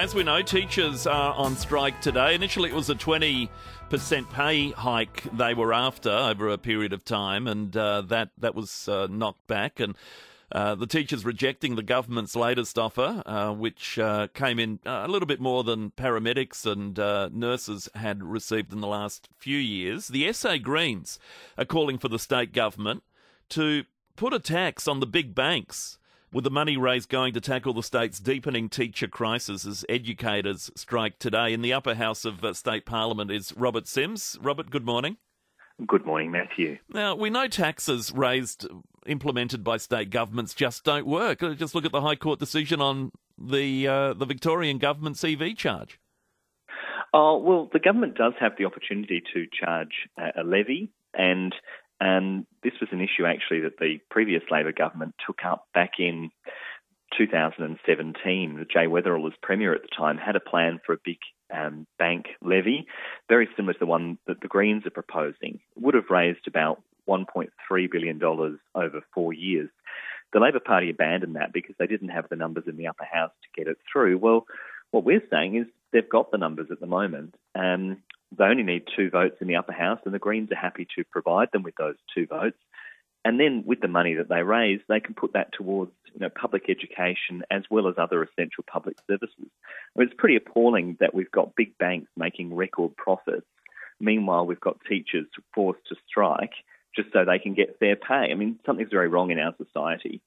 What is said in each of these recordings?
As we know, teachers are on strike today. Initially, it was a 20% pay hike they were after over a period of time, and uh, that, that was uh, knocked back. And uh, the teachers rejecting the government's latest offer, uh, which uh, came in a little bit more than paramedics and uh, nurses had received in the last few years. The SA Greens are calling for the state government to put a tax on the big banks with the money raised going to tackle the state's deepening teacher crisis as educators strike today. In the upper house of uh, state parliament is Robert Simms. Robert, good morning. Good morning, Matthew. Now, we know taxes raised, implemented by state governments just don't work. Uh, just look at the High Court decision on the, uh, the Victorian government's EV charge. Oh, well, the government does have the opportunity to charge a levy, and and this was an issue actually that the previous Labor government took up back in 2017. Jay Weatherill, as Premier at the time, had a plan for a big um, bank levy, very similar to the one that the Greens are proposing. It would have raised about $1.3 billion over four years. The Labor Party abandoned that because they didn't have the numbers in the upper house to get it through. Well, what we're saying is they've got the numbers at the moment. Um, they only need two votes in the upper house, and the Greens are happy to provide them with those two votes. And then, with the money that they raise, they can put that towards you know, public education as well as other essential public services. I mean, it's pretty appalling that we've got big banks making record profits. Meanwhile, we've got teachers forced to strike just so they can get fair pay. I mean, something's very wrong in our society.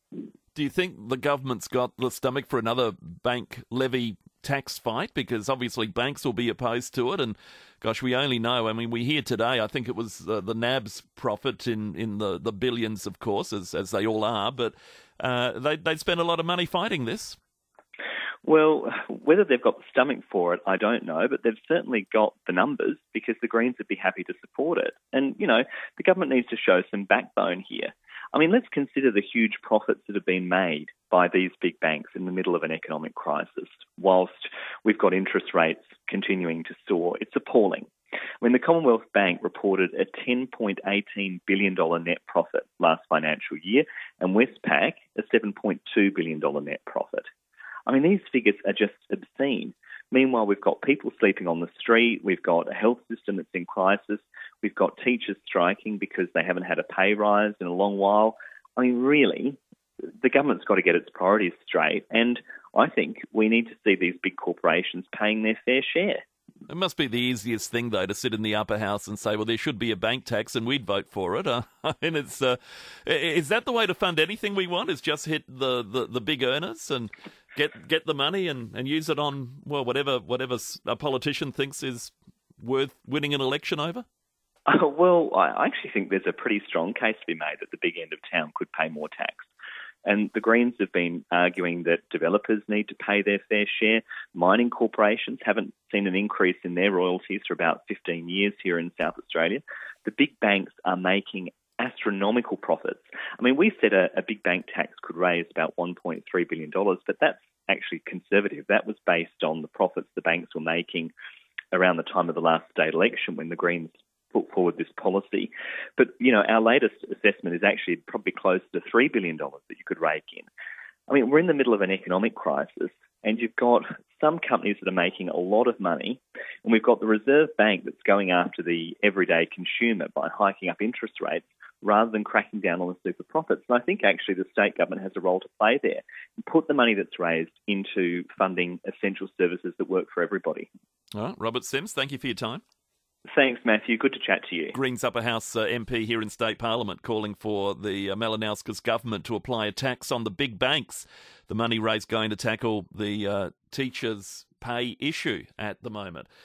Do you think the government's got the stomach for another bank levy tax fight? Because obviously banks will be opposed to it. And gosh, we only know, I mean, we hear today, I think it was uh, the NAB's profit in, in the, the billions, of course, as, as they all are, but uh, they, they'd spend a lot of money fighting this. Well, whether they've got the stomach for it, I don't know, but they've certainly got the numbers because the Greens would be happy to support it. And, you know, the government needs to show some backbone here. I mean, let's consider the huge profits that have been made by these big banks in the middle of an economic crisis, whilst we've got interest rates continuing to soar. It's appalling. When the Commonwealth Bank reported a $10.18 billion net profit last financial year, and Westpac a $7.2 billion net profit. I mean, these figures are just obscene. Meanwhile, we've got people sleeping on the street, we've got a health system that's in crisis, we've got teachers striking because they haven't had a pay rise in a long while. I mean, really, the government's got to get its priorities straight, and I think we need to see these big corporations paying their fair share. It must be the easiest thing, though, to sit in the upper house and say, "Well, there should be a bank tax, and we'd vote for it." Uh, I mean, it's uh, is that the way to fund anything we want? Is just hit the, the, the big earners and get get the money and, and use it on well whatever whatever a politician thinks is worth winning an election over? Uh, well, I actually think there's a pretty strong case to be made that the big end of town could pay more tax. And the Greens have been arguing that developers need to pay their fair share. Mining corporations haven't seen an increase in their royalties for about 15 years here in South Australia. The big banks are making astronomical profits. I mean, we said a, a big bank tax could raise about $1.3 billion, but that's actually conservative. That was based on the profits the banks were making around the time of the last state election when the Greens put forward this policy. But, you know, our latest assessment is actually probably close to $3 billion that you could rake in. I mean, we're in the middle of an economic crisis, and you've got some companies that are making a lot of money, and we've got the Reserve Bank that's going after the everyday consumer by hiking up interest rates rather than cracking down on the super profits. And I think actually the state government has a role to play there and put the money that's raised into funding essential services that work for everybody. All right, Robert Simms, thank you for your time. Thanks, Matthew. Good to chat to you. Greens Upper House uh, MP here in State Parliament calling for the uh, Malinauskas government to apply a tax on the big banks. The money raised going to tackle the uh, teachers' pay issue at the moment.